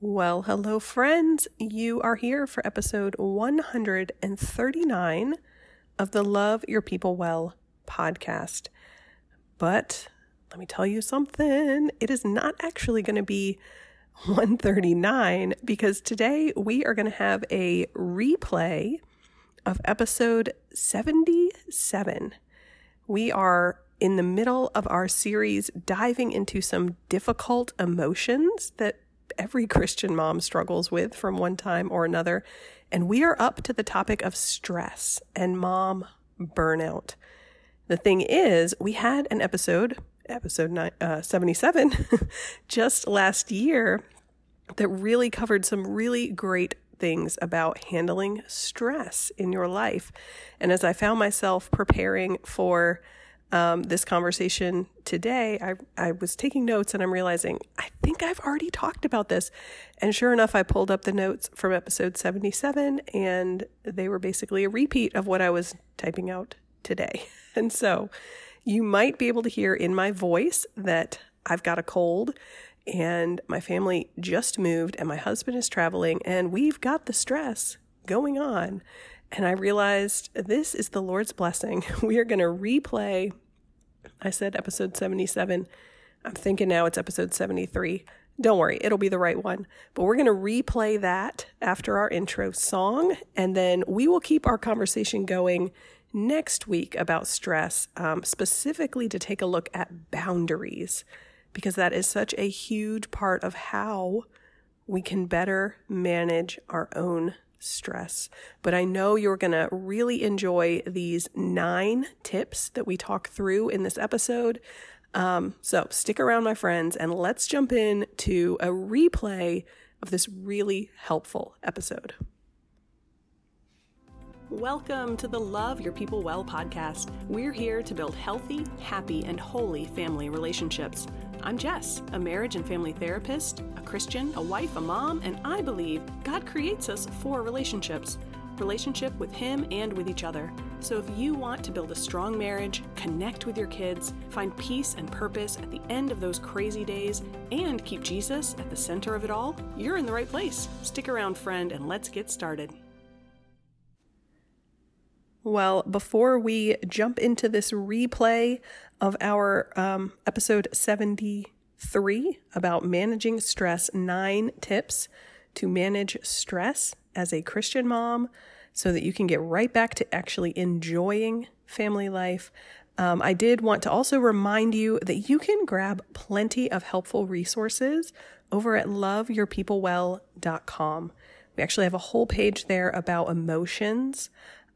Well, hello, friends. You are here for episode 139 of the Love Your People Well podcast. But let me tell you something it is not actually going to be 139 because today we are going to have a replay of episode 77. We are in the middle of our series diving into some difficult emotions that every Christian mom struggles with from one time or another. And we are up to the topic of stress and mom burnout. The thing is, we had an episode, episode nine, uh, 77, just last year that really covered some really great things about handling stress in your life. And as I found myself preparing for um, this conversation today, I, I was taking notes and I'm realizing I think I've already talked about this. And sure enough, I pulled up the notes from episode 77 and they were basically a repeat of what I was typing out today. And so you might be able to hear in my voice that I've got a cold and my family just moved and my husband is traveling and we've got the stress going on. And I realized this is the Lord's blessing. We are going to replay. I said episode 77. I'm thinking now it's episode 73. Don't worry, it'll be the right one. But we're going to replay that after our intro song. And then we will keep our conversation going next week about stress, um, specifically to take a look at boundaries, because that is such a huge part of how we can better manage our own stress. But I know you're going to really enjoy these nine tips that we talk through in this episode. Um, so stick around, my friends, and let's jump in to a replay of this really helpful episode. Welcome to the Love Your People Well podcast. We're here to build healthy, happy, and holy family relationships. I'm Jess, a marriage and family therapist, a Christian, a wife, a mom, and I believe God creates us for relationships relationship with Him and with each other. So if you want to build a strong marriage, connect with your kids, find peace and purpose at the end of those crazy days, and keep Jesus at the center of it all, you're in the right place. Stick around, friend, and let's get started. Well, before we jump into this replay of our um, episode 73 about managing stress, nine tips to manage stress as a Christian mom so that you can get right back to actually enjoying family life. Um, I did want to also remind you that you can grab plenty of helpful resources over at loveyourpeoplewell.com. We actually have a whole page there about emotions.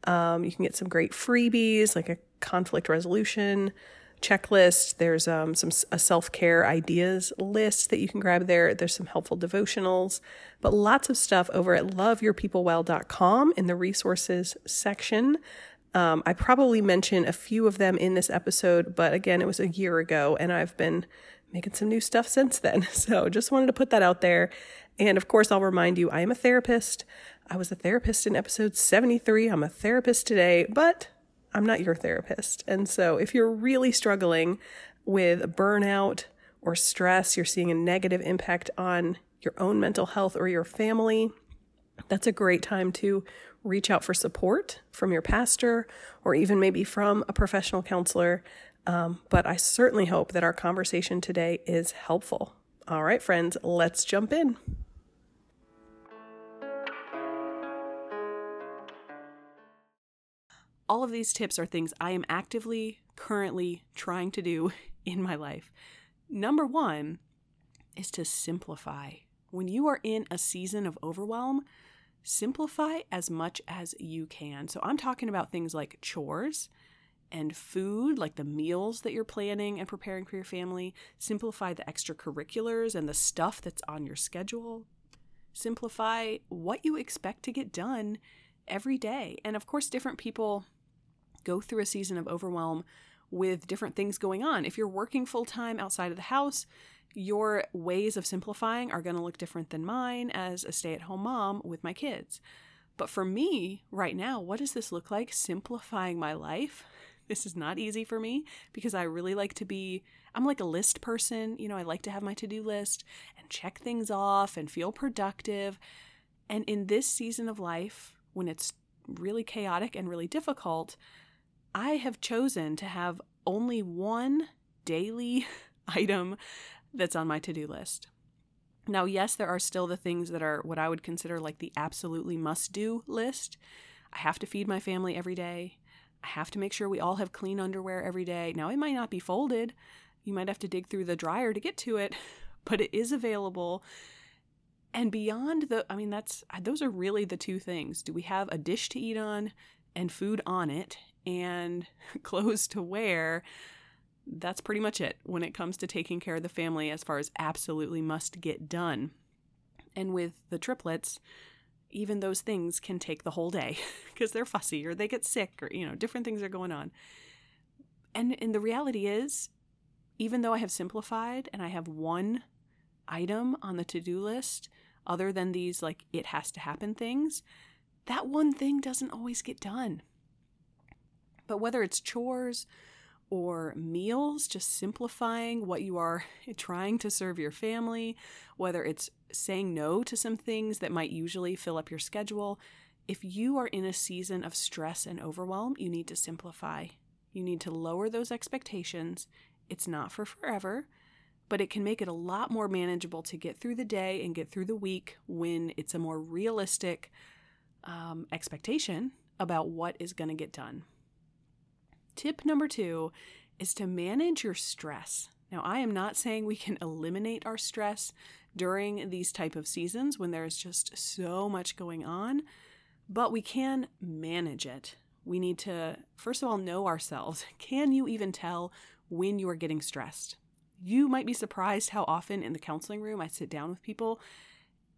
Um, you can get some great freebies like a conflict resolution checklist. There's um, some a self care ideas list that you can grab there. There's some helpful devotionals, but lots of stuff over at loveyourpeoplewell.com in the resources section. Um, I probably mentioned a few of them in this episode, but again, it was a year ago, and I've been making some new stuff since then. So just wanted to put that out there. And of course, I'll remind you I am a therapist. I was a therapist in episode 73. I'm a therapist today, but I'm not your therapist. And so if you're really struggling with burnout or stress, you're seeing a negative impact on your own mental health or your family, that's a great time to reach out for support from your pastor or even maybe from a professional counselor. Um, but I certainly hope that our conversation today is helpful. All right, friends, let's jump in. All of these tips are things I am actively, currently trying to do in my life. Number one is to simplify. When you are in a season of overwhelm, simplify as much as you can. So I'm talking about things like chores and food, like the meals that you're planning and preparing for your family. Simplify the extracurriculars and the stuff that's on your schedule. Simplify what you expect to get done every day. And of course, different people go through a season of overwhelm with different things going on. If you're working full time outside of the house, your ways of simplifying are going to look different than mine as a stay at home mom with my kids. But for me right now, what does this look like? Simplifying my life. This is not easy for me because I really like to be I'm like a list person. You know, I like to have my to do list and check things off and feel productive. And in this season of life, when it's really chaotic and really difficult, I have chosen to have only one daily item that's on my to do list. Now, yes, there are still the things that are what I would consider like the absolutely must do list. I have to feed my family every day. I have to make sure we all have clean underwear every day. Now, it might not be folded. You might have to dig through the dryer to get to it, but it is available. And beyond the, I mean, that's, uh, those are really the two things. Do we have a dish to eat on and food on it and clothes to wear? That's pretty much it when it comes to taking care of the family as far as absolutely must get done. And with the triplets, even those things can take the whole day because they're fussy or they get sick or, you know, different things are going on. And, and the reality is, even though I have simplified and I have one item on the to do list, other than these, like, it has to happen things, that one thing doesn't always get done. But whether it's chores or meals, just simplifying what you are trying to serve your family, whether it's saying no to some things that might usually fill up your schedule. If you are in a season of stress and overwhelm, you need to simplify. You need to lower those expectations. It's not for forever, but it can make it a lot more manageable to get through the day and get through the week when it's a more realistic um, expectation about what is going to get done. Tip number two is to manage your stress. Now, I am not saying we can eliminate our stress during these type of seasons when there's just so much going on, but we can manage it. We need to first of all know ourselves. Can you even tell when you are getting stressed? You might be surprised how often in the counseling room I sit down with people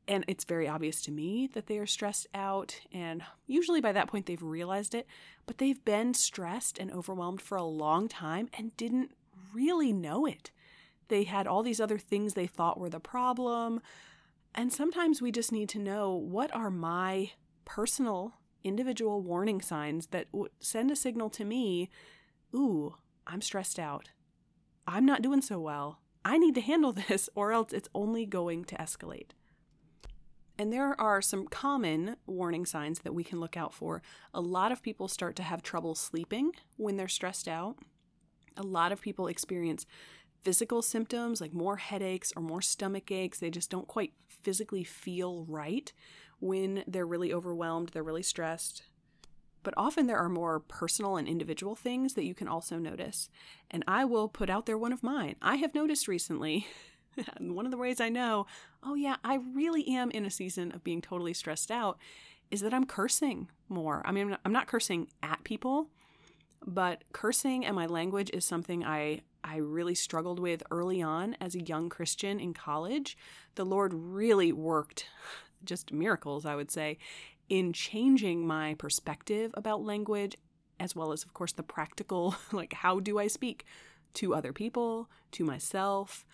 and it's very obvious to me that they are stressed out and usually by that point they've realized it, but they've been stressed and overwhelmed for a long time and didn't really know it. They had all these other things they thought were the problem. And sometimes we just need to know what are my personal individual warning signs that send a signal to me ooh, I'm stressed out. I'm not doing so well. I need to handle this, or else it's only going to escalate. And there are some common warning signs that we can look out for. A lot of people start to have trouble sleeping when they're stressed out. A lot of people experience physical symptoms like more headaches or more stomach aches. They just don't quite physically feel right when they're really overwhelmed, they're really stressed. But often there are more personal and individual things that you can also notice. And I will put out there one of mine. I have noticed recently, one of the ways I know, oh yeah, I really am in a season of being totally stressed out, is that I'm cursing more. I mean, I'm not cursing at people, but cursing and my language is something I I really struggled with early on as a young Christian in college. The Lord really worked just miracles, I would say, in changing my perspective about language, as well as, of course, the practical like, how do I speak to other people, to myself.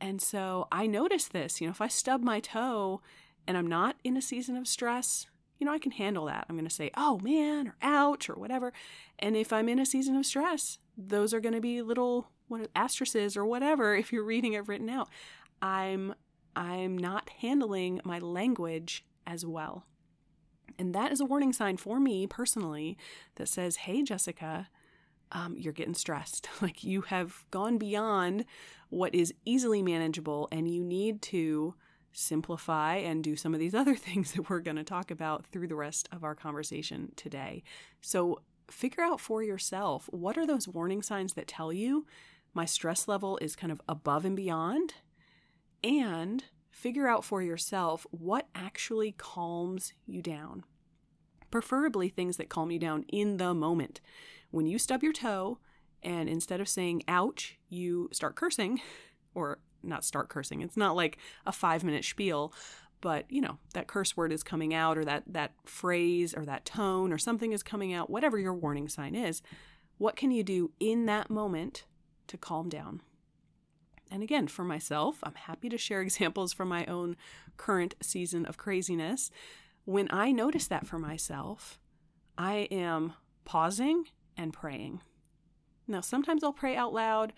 And so I notice this. You know, if I stub my toe and I'm not in a season of stress, you know, I can handle that. I'm going to say, oh man, or ouch, or whatever. And if I'm in a season of stress, those are going to be little what asterisks or whatever if you're reading it written out. I'm I'm not handling my language as well. And that is a warning sign for me personally that says, hey, Jessica, um, you're getting stressed. like you have gone beyond what is easily manageable, and you need to simplify and do some of these other things that we're going to talk about through the rest of our conversation today. So, figure out for yourself what are those warning signs that tell you my stress level is kind of above and beyond, and figure out for yourself what actually calms you down. Preferably things that calm you down in the moment. When you stub your toe, and instead of saying ouch, you start cursing, or not start cursing, it's not like a five minute spiel, but you know, that curse word is coming out, or that, that phrase, or that tone, or something is coming out, whatever your warning sign is. What can you do in that moment to calm down. And again, for myself, I'm happy to share examples from my own current season of craziness. When I notice that for myself, I am pausing and praying. Now, sometimes I'll pray out loud.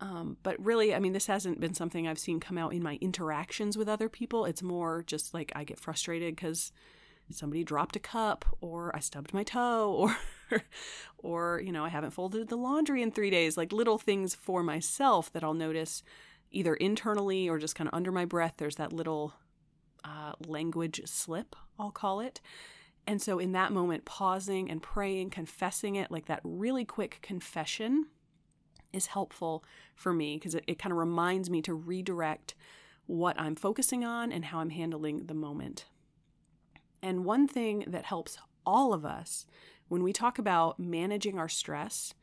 Um, but really, I mean, this hasn't been something I've seen come out in my interactions with other people. It's more just like I get frustrated because somebody dropped a cup or I stubbed my toe or or you know, I haven't folded the laundry in 3 days, like little things for myself that I'll notice either internally or just kind of under my breath there's that little uh, language slip, I'll call it. And so in that moment pausing and praying, confessing it, like that really quick confession is helpful for me because it, it kind of reminds me to redirect what I'm focusing on and how I'm handling the moment. And one thing that helps all of us when we talk about managing our stress,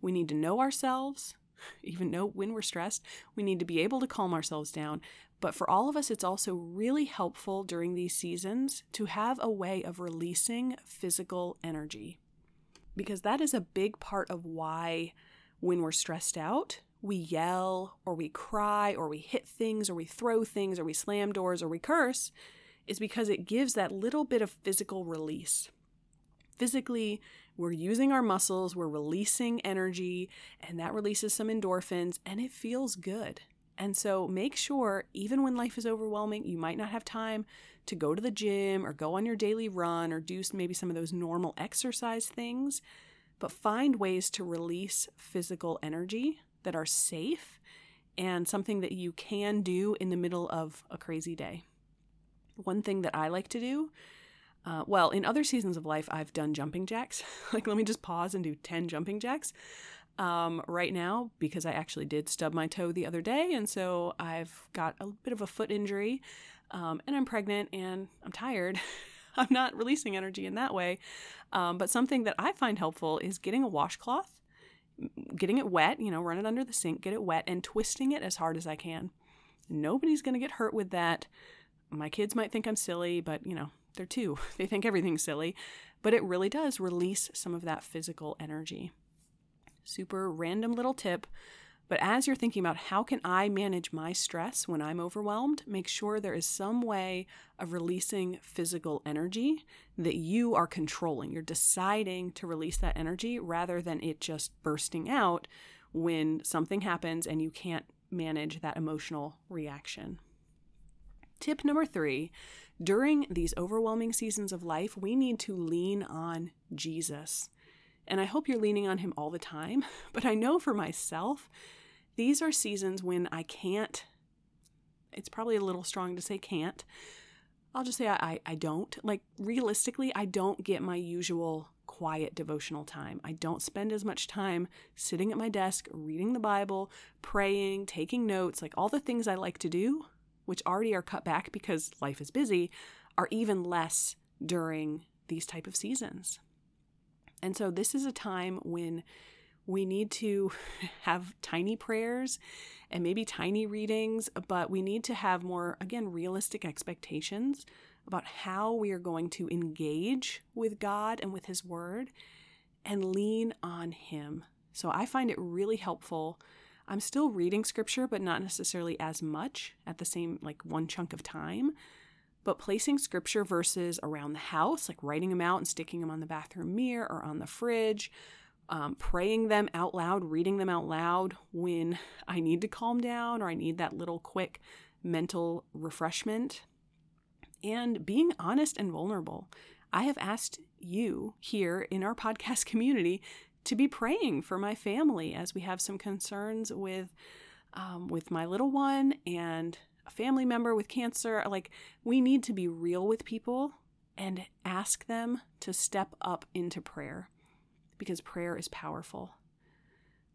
we need to know ourselves, even know when we're stressed. We need to be able to calm ourselves down. But for all of us, it's also really helpful during these seasons to have a way of releasing physical energy. Because that is a big part of why, when we're stressed out, we yell or we cry or we hit things or we throw things or we slam doors or we curse is because it gives that little bit of physical release. Physically, we're using our muscles, we're releasing energy, and that releases some endorphins, and it feels good. And so make sure, even when life is overwhelming, you might not have time to go to the gym or go on your daily run or do maybe some of those normal exercise things, but find ways to release physical energy that are safe and something that you can do in the middle of a crazy day. One thing that I like to do, uh, well, in other seasons of life, I've done jumping jacks. like, let me just pause and do 10 jumping jacks. Um, right now, because I actually did stub my toe the other day, and so I've got a bit of a foot injury, um, and I'm pregnant and I'm tired. I'm not releasing energy in that way. Um, but something that I find helpful is getting a washcloth, getting it wet, you know, run it under the sink, get it wet, and twisting it as hard as I can. Nobody's going to get hurt with that. My kids might think I'm silly, but you know, they're two. They think everything's silly. But it really does release some of that physical energy. Super random little tip. But as you're thinking about how can I manage my stress when I'm overwhelmed, make sure there is some way of releasing physical energy that you are controlling. You're deciding to release that energy rather than it just bursting out when something happens and you can't manage that emotional reaction. Tip number three during these overwhelming seasons of life, we need to lean on Jesus. And I hope you're leaning on him all the time. But I know for myself, these are seasons when I can't, it's probably a little strong to say can't. I'll just say I, I, don't. Like, realistically, I don't get my usual quiet devotional time. I don't spend as much time sitting at my desk, reading the Bible, praying, taking notes, like all the things I like to do which already are cut back because life is busy, are even less during these type of seasons. And so this is a time when we need to have tiny prayers and maybe tiny readings, but we need to have more, again, realistic expectations about how we are going to engage with God and with His Word and lean on Him. So I find it really helpful I'm still reading scripture, but not necessarily as much at the same, like one chunk of time. But placing scripture verses around the house, like writing them out and sticking them on the bathroom mirror or on the fridge, um, praying them out loud, reading them out loud when I need to calm down or I need that little quick mental refreshment, and being honest and vulnerable. I have asked you here in our podcast community to be praying for my family as we have some concerns with um, with my little one and a family member with cancer. Like we need to be real with people and ask them to step up into prayer because prayer is powerful.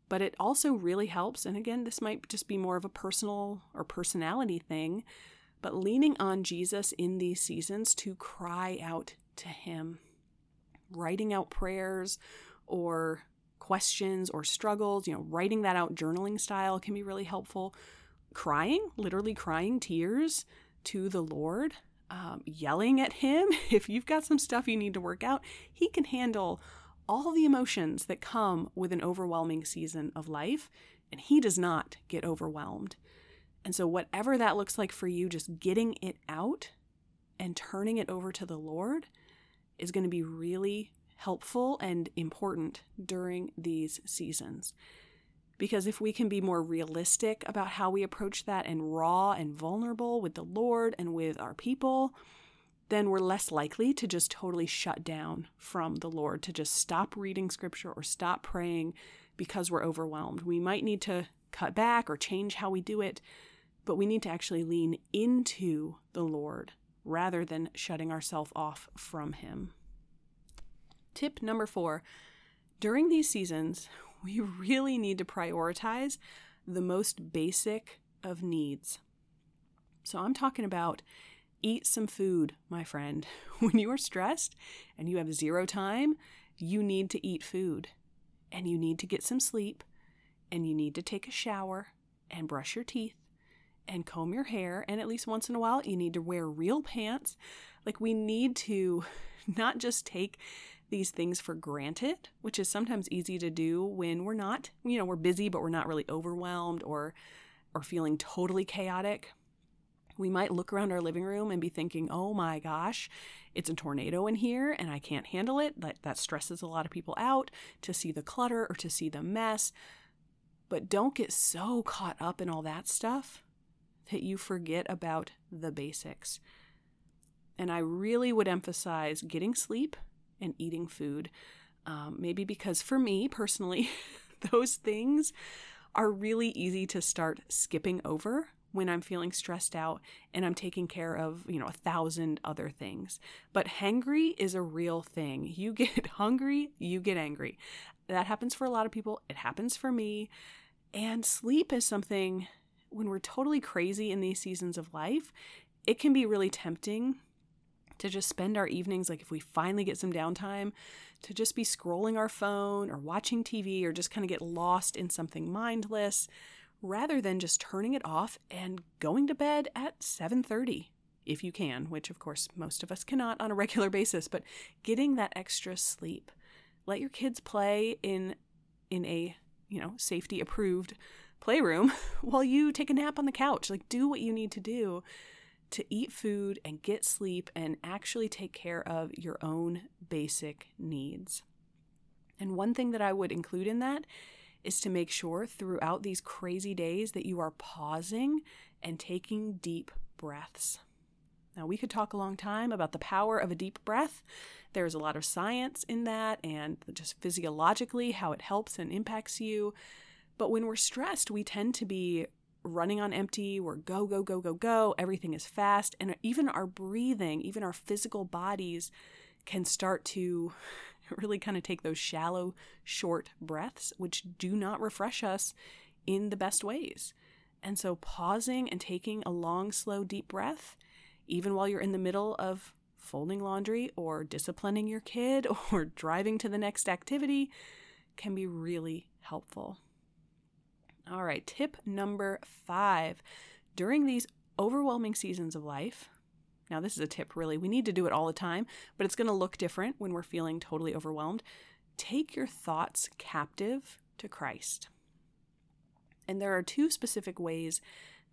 But it also really helps, and again, this might just be more of a personal or personality thing, but leaning on Jesus in these seasons to cry out to Him, writing out prayers or questions or struggles, you know, writing that out journaling style can be really helpful. Crying, literally crying tears to the Lord, um, yelling at Him. If you've got some stuff you need to work out, He can handle all the emotions that come with an overwhelming season of life, and He does not get overwhelmed. And so, whatever that looks like for you, just getting it out and turning it over to the Lord is going to be really helpful and important during these seasons. Because if we can be more realistic about how we approach that and raw and vulnerable with the Lord and with our people, then we're less likely to just totally shut down from the Lord, to just stop reading scripture or stop praying because we're overwhelmed. We might need to cut back or change how we do it, but we need to actually lean into the Lord rather than shutting ourselves off from Him. Tip number four during these seasons, we really need to prioritize the most basic of needs. So I'm talking about eat some food, my friend. When you are stressed and you have zero time, you need to eat food and you need to get some sleep and you need to take a shower and brush your teeth and comb your hair. And at least once in a while, you need to wear real pants. Like, we need to not just take these things for granted, which is sometimes easy to do when we're not, you know, we're busy, but we're not really overwhelmed or or feeling totally chaotic. We might look around our living room and be thinking, "Oh my gosh, it's a tornado in here and I can't handle it." That that stresses a lot of people out to see the clutter or to see the mess. But don't get so caught up in all that stuff that you forget about the basics. And I really would emphasize getting sleep and eating food. Um, maybe because for me personally, those things are really easy to start skipping over when I'm feeling stressed out and I'm taking care of, you know, a thousand other things. But hangry is a real thing. You get hungry, you get angry. That happens for a lot of people. It happens for me. And sleep is something when we're totally crazy in these seasons of life, it can be really tempting to just spend our evenings, like if we finally get some downtime, to just be scrolling our phone or watching TV or just kind of get lost in something mindless rather than just turning it off and going to bed at 7:30 if you can, which of course most of us cannot on a regular basis, but getting that extra sleep. Let your kids play in in a, you know, safety approved playroom while you take a nap on the couch. Like do what you need to do to eat food and get sleep and actually take care of your own basic needs. And one thing that I would include in that is to make sure throughout these crazy days that you are pausing and taking deep breaths. Now, we could talk a long time about the power of a deep breath. There's a lot of science in that, and just physiologically, how it helps and impacts you. But when we're stressed, we tend to be running on empty. We're go, go, go, go, go. Everything is fast. And even our breathing, even our physical bodies can start to really kind of take those shallow, short breaths, which do not refresh us in the best ways. And so, pausing and taking a long, slow, deep breath, even while you're in the middle of folding laundry or disciplining your kid or driving to the next activity, can be really helpful. All right, tip number five. During these overwhelming seasons of life, now this is a tip really, we need to do it all the time, but it's going to look different when we're feeling totally overwhelmed. Take your thoughts captive to Christ. And there are two specific ways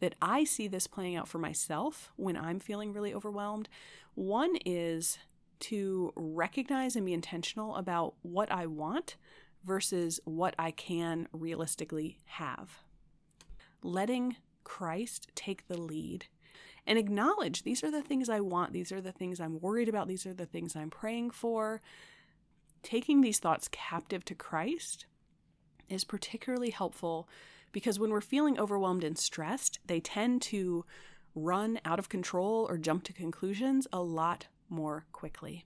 that I see this playing out for myself when I'm feeling really overwhelmed. One is to recognize and be intentional about what I want versus what I can realistically have. Letting Christ take the lead and acknowledge these are the things I want, these are the things I'm worried about, these are the things I'm praying for. Taking these thoughts captive to Christ is particularly helpful because when we're feeling overwhelmed and stressed, they tend to run out of control or jump to conclusions a lot more quickly.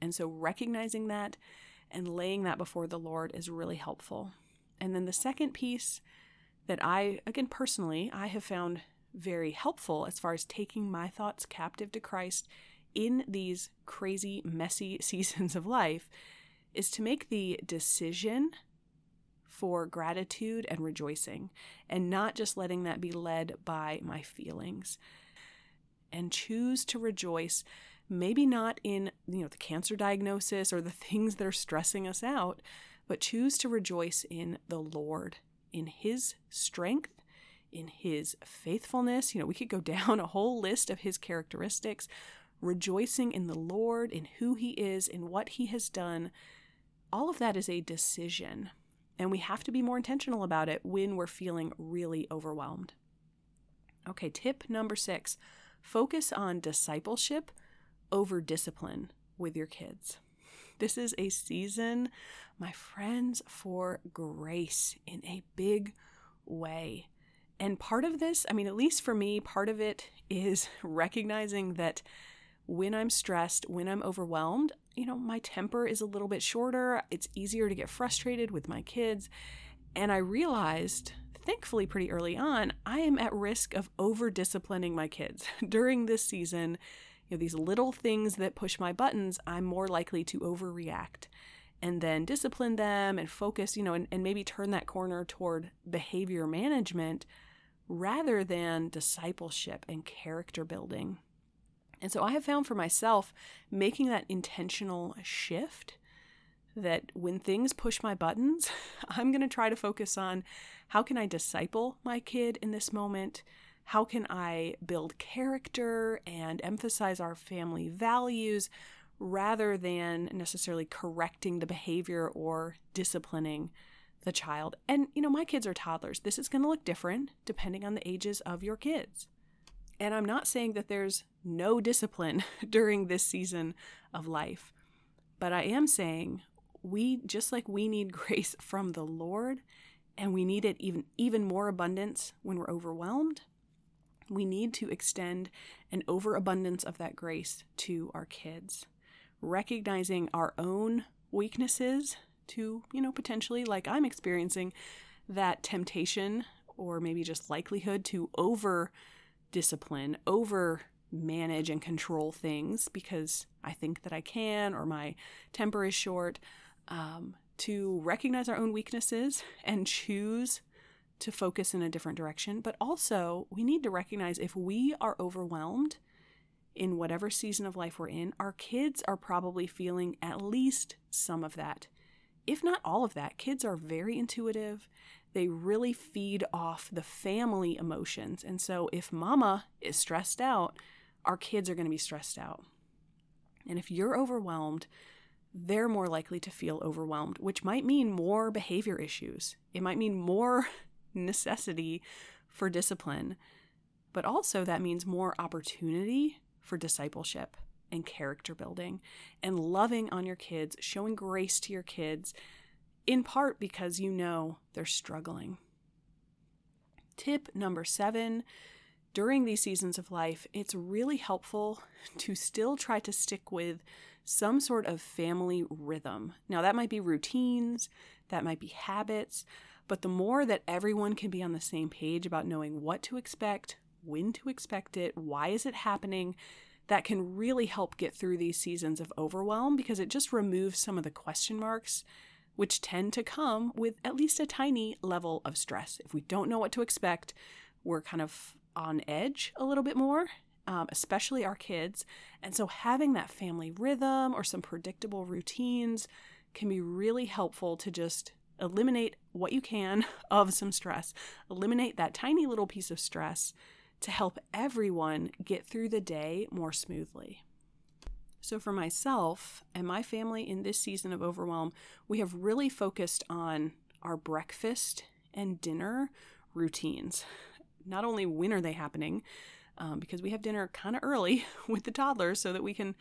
And so recognizing that and laying that before the Lord is really helpful. And then the second piece that I, again, personally, I have found very helpful as far as taking my thoughts captive to Christ in these crazy, messy seasons of life is to make the decision for gratitude and rejoicing and not just letting that be led by my feelings. And choose to rejoice maybe not in you know the cancer diagnosis or the things that are stressing us out but choose to rejoice in the lord in his strength in his faithfulness. You know we could go down a whole list of his characteristics. Rejoicing in the lord in who he is in what he has done. All of that is a decision And we have to be more intentional about it when we're feeling really overwhelmed. Okay, tip number six focus on discipleship over discipline with your kids. This is a season, my friends, for grace in a big way. And part of this, I mean, at least for me, part of it is recognizing that when I'm stressed, when I'm overwhelmed, you know, my temper is a little bit shorter. It's easier to get frustrated with my kids. And I realized, thankfully, pretty early on, I am at risk of over disciplining my kids. During this season, you know, these little things that push my buttons, I'm more likely to overreact and then discipline them and focus, you know, and, and maybe turn that corner toward behavior management rather than discipleship and character building. And so I have found for myself making that intentional shift that when things push my buttons, I'm going to try to focus on how can I disciple my kid in this moment? How can I build character and emphasize our family values rather than necessarily correcting the behavior or disciplining the child? And, you know, my kids are toddlers. This is going to look different depending on the ages of your kids. And I'm not saying that there's no discipline during this season of life, but I am saying we, just like we need grace from the Lord, and we need it even, even more abundance when we're overwhelmed, we need to extend an overabundance of that grace to our kids, recognizing our own weaknesses to, you know, potentially, like I'm experiencing, that temptation or maybe just likelihood to over discipline, over manage and control things because I think that I can or my temper is short. Um, to recognize our own weaknesses and choose to focus in a different direction. But also, we need to recognize if we are overwhelmed in whatever season of life we're in, our kids are probably feeling at least some of that. If not all of that, kids are very intuitive. They really feed off the family emotions. And so, if mama is stressed out, our kids are going to be stressed out. And if you're overwhelmed, they're more likely to feel overwhelmed, which might mean more behavior issues. It might mean more necessity for discipline, but also that means more opportunity for discipleship and character building and loving on your kids, showing grace to your kids, in part because you know they're struggling. Tip number seven during these seasons of life, it's really helpful to still try to stick with some sort of family rhythm. Now, that might be routines, that might be habits, but the more that everyone can be on the same page about knowing what to expect, when to expect it, why is it happening, that can really help get through these seasons of overwhelm because it just removes some of the question marks which tend to come with at least a tiny level of stress. If we don't know what to expect, we're kind of on edge a little bit more, um, especially our kids. And so having that family rhythm or some predictable routines can be really helpful to just eliminate what you can of some stress, eliminate that tiny little piece of stress to help everyone get through the day more smoothly. So, for myself and my family in this season of overwhelm, we have really focused on our breakfast and dinner routines not only when are they happening, um, because we have dinner kind of early with the toddlers so that we can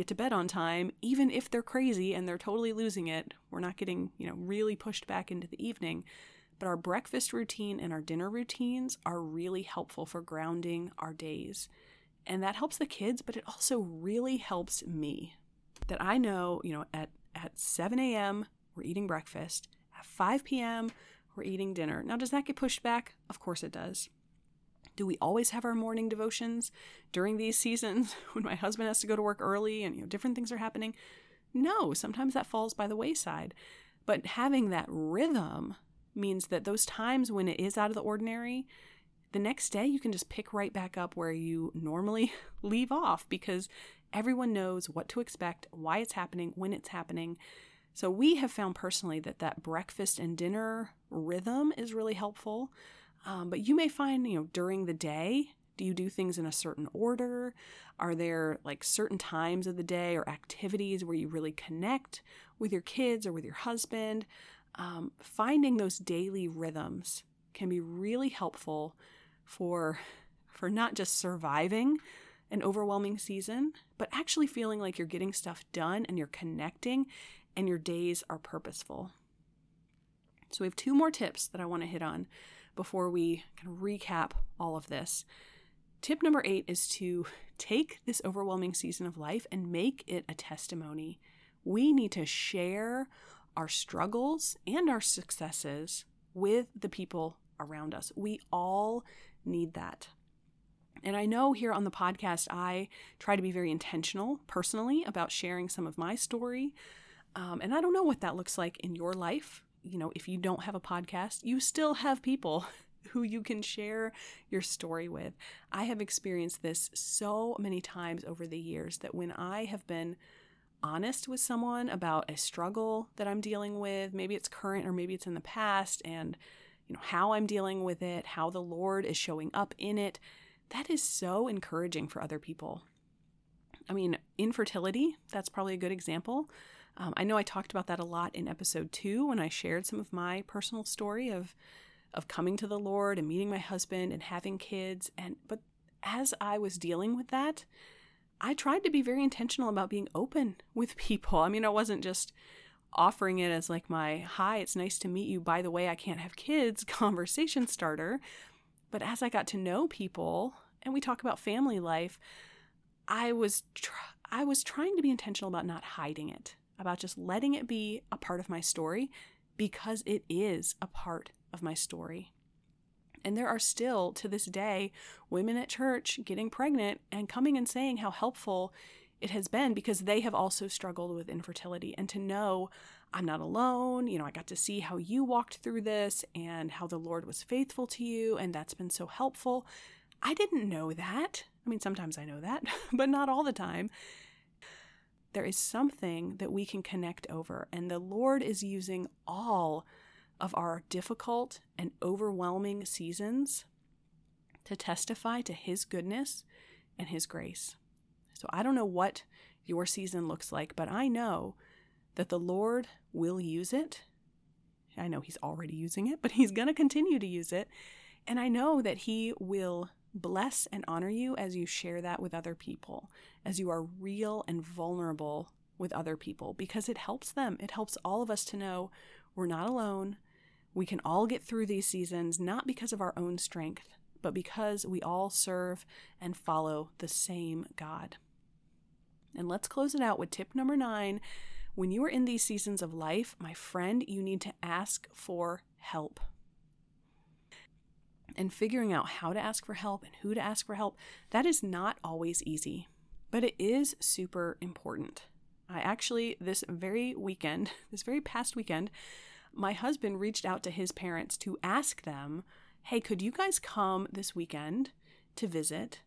get to bed on time, even if they're crazy and they're totally losing it. We're not getting, you know, really pushed back into the evening. But our breakfast routine and our dinner routines are really helpful for grounding our days. And that helps the kids, but it also really helps me. That I know, you know, at, at 7 a.m., we're eating breakfast. At 5 p.m., we're eating dinner. Now, does that get pushed back? Of course it does. Do we always have our morning devotions during these seasons when my husband has to go to work early and you know different things are happening? No, sometimes that falls by the wayside. But having that rhythm means that those times when it is out of the ordinary, the next day you can just pick right back up where you normally leave off because everyone knows what to expect, why it's happening, when it's happening. So we have found personally that that breakfast and dinner rhythm is really helpful. Um, but you may find, you know, during the day, do you do things in a certain order? Are there like certain times of the day or activities where you really connect with your kids or with your husband? um, finding those daily rhythms can be really helpful for for not just surviving an overwhelming season, but actually feeling like you're getting stuff done and you're connecting and your days are purposeful. So we have two more tips that I want to hit on before we can recap all of this. Tip number 8 is to take this overwhelming season of life and make it a testimony. We need to share our struggles and our successes with the people around us. We all need that. And I know here on the podcast, I try to be very intentional personally about sharing some of my story. Um, and I don't know what that looks like in your life. You know, if you don't have a podcast, you still have people who you can share your story with. I have experienced this so many times over the years that when I have been honest with someone about a struggle that I'm dealing with, maybe it's current or maybe it's in the past, and you know how I'm dealing with it, how the Lord is showing up in it, that is so encouraging for other people. I mean, infertility, that's probably a good example. Um, I know I talked about that a lot in episode two when I shared some of my personal story of of coming to the Lord and meeting my husband and having kids. And but as I was dealing with that, I tried to be very intentional about being open with people. I mean, I wasn't just offering it as like my hi, it's nice to meet you. By the way, I can't have kids conversation starter. But as I got to know people and we talk about family life, I was tr- I was trying to be intentional about not hiding it, about just letting it be a part of my story because it is a part of my story. And there are still, to this day, women at church getting pregnant and coming and saying how helpful it has been because they have also struggled with infertility. And to know I'm not alone, you know, I got to see how you walked through this and how the Lord was faithful to you, and that's been so helpful. I didn't know that. I mean, sometimes I know that, but not all the time. There is something that we can connect over, and the Lord is using all of our difficult and overwhelming seasons to testify to His goodness and His grace. So I don't know what your season looks like, but I know that the Lord will use it. I know He's already using it, but He's going to continue to use it. And I know that He will bless and honor you as you share that with other people, as you are real and vulnerable with other people, because it helps them. It helps all of us to know we're not alone. We can all get through these seasons not because of our own strength, but because we all serve and follow the same God. And let's close it out with tip number nine. When you are in these seasons of life, my friend, you need to ask for help. And figuring out how to ask for help and who to ask for help, that is not always easy, but it is super important. I actually, this very weekend, this very past weekend, my husband reached out to his parents to ask them, hey, could you guys come this weekend to visit?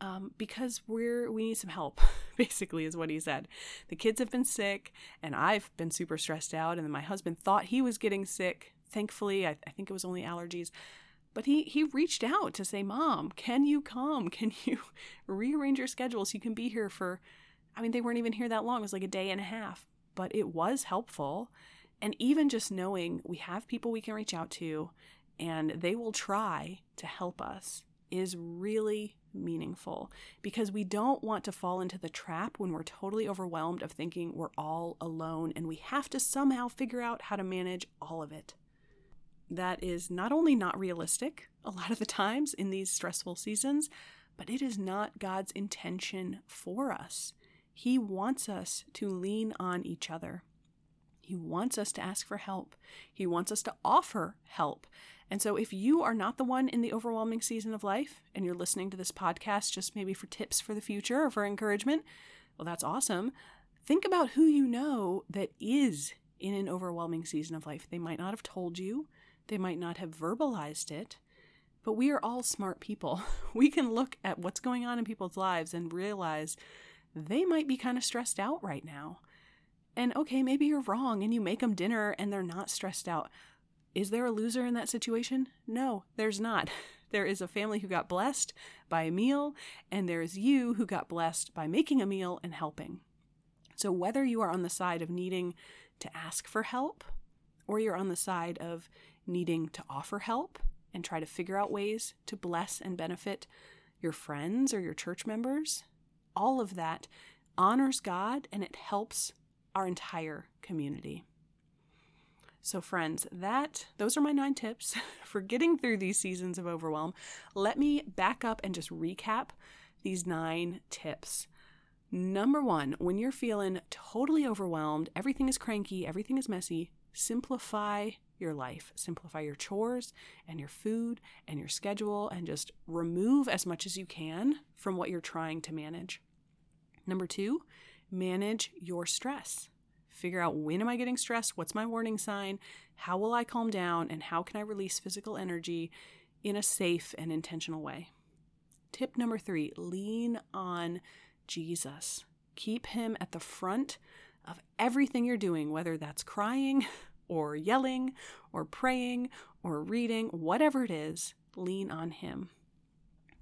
Um, because we're we need some help basically is what he said the kids have been sick and i've been super stressed out and my husband thought he was getting sick thankfully i, I think it was only allergies but he he reached out to say mom can you come? Can you rearrange your schedule so you can be here for i mean they weren't even here that long. It was like a day and a half but it was helpful. And even just knowing we have people we can reach out to and they will try to help us is really meaningful because we don't want to fall into the trap when we're totally overwhelmed of thinking we're all alone and we have to somehow figure out how to manage all of it. That is not only not realistic a lot of the times in these stressful seasons, but it is not God's intention for us. He wants us to lean on each other. He wants us to ask for help. He wants us to offer help. And so, if you are not the one in the overwhelming season of life and you're listening to this podcast just maybe for tips for the future or for encouragement, well, that's awesome. Think about who you know that is in an overwhelming season of life. They might not have told you, they might not have verbalized it, but we are all smart people. We can look at what's going on in people's lives and realize they might be kind of stressed out right now. And okay, maybe you're wrong and you make them dinner and they're not stressed out. Is there a loser in that situation? No, there's not. There is a family who got blessed by a meal, and there is you who got blessed by making a meal and helping. So, whether you are on the side of needing to ask for help, or you're on the side of needing to offer help and try to figure out ways to bless and benefit your friends or your church members, all of that honors God and it helps our entire community. So friends, that those are my 9 tips for getting through these seasons of overwhelm. Let me back up and just recap these 9 tips. Number 1, when you're feeling totally overwhelmed, everything is cranky, everything is messy, simplify your life. Simplify your chores and your food and your schedule and just remove as much as you can from what you're trying to manage. Number two, manage your stress. Figure out when am I getting stressed? What's my warning sign? How will I calm down? And how can I release physical energy in a safe and intentional way? Tip number three lean on Jesus. Keep him at the front of everything you're doing, whether that's crying, or yelling or praying or reading, whatever it is, lean on Him.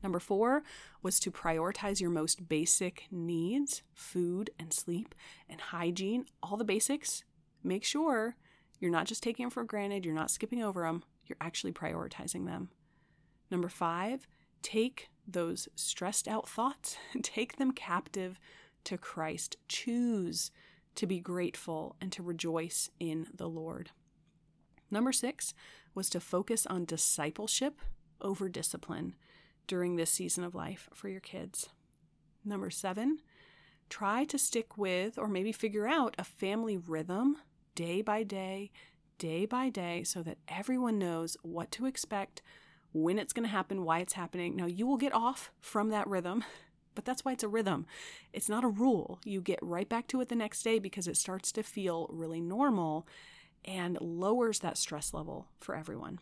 Number four was to prioritize your most basic needs food and sleep and hygiene, all the basics. Make sure you're not just taking them for granted, you're not skipping over them, you're actually prioritizing them. Number five, take those stressed out thoughts, take them captive to Christ. Choose to be grateful and to rejoice in the Lord. Number six was to focus on discipleship over discipline during this season of life for your kids. Number seven, try to stick with or maybe figure out a family rhythm day by day, day by day, so that everyone knows what to expect, when it's going to happen, why it's happening. Now, you will get off from that rhythm but that's why it's a rhythm. It's not a rule. You get right back to it the next day because it starts to feel really normal and lowers that stress level for everyone.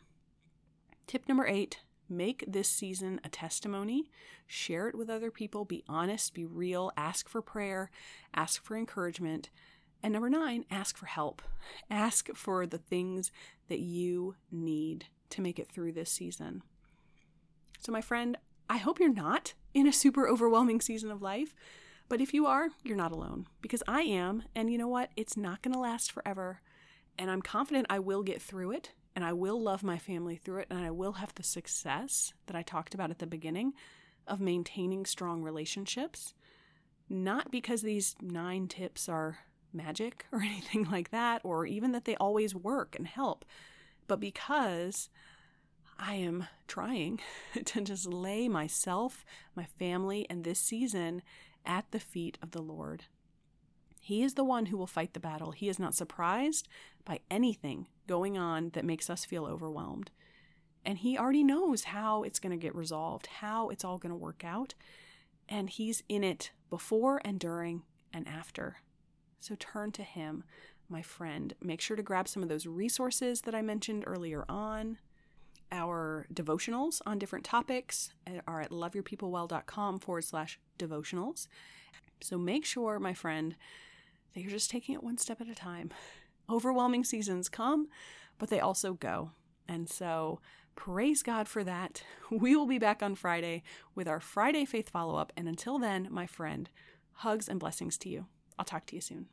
Tip number eight make this season a testimony. Share it with other people. Be honest, be real, ask for prayer, ask for encouragement. And number nine, ask for help. Ask for the things that you need to make it through this season. So, my friend, I hope you're not in a super overwhelming season of life. But if you are, you're not alone because I am. And you know what? It's not going to last forever. And I'm confident I will get through it and I will love my family through it and I will have the success that I talked about at the beginning of maintaining strong relationships. Not because these nine tips are magic or anything like that, or even that they always work and help, but because I am trying to just lay myself, my family, and this season at the feet of the Lord. He is the one who will fight the battle. He is not surprised by anything going on that makes us feel overwhelmed. And He already knows how it's going to get resolved, how it's all going to work out. And He's in it before and during and after. So turn to Him, my friend. Make sure to grab some of those resources that I mentioned earlier on. Our devotionals on different topics are at loveyourpeoplewell.com forward slash devotionals. So make sure, my friend, that you're just taking it one step at a time. Overwhelming seasons come, but they also go. And so praise God for that. We will be back on Friday with our Friday faith follow up. And until then, my friend, hugs and blessings to you. I'll talk to you soon.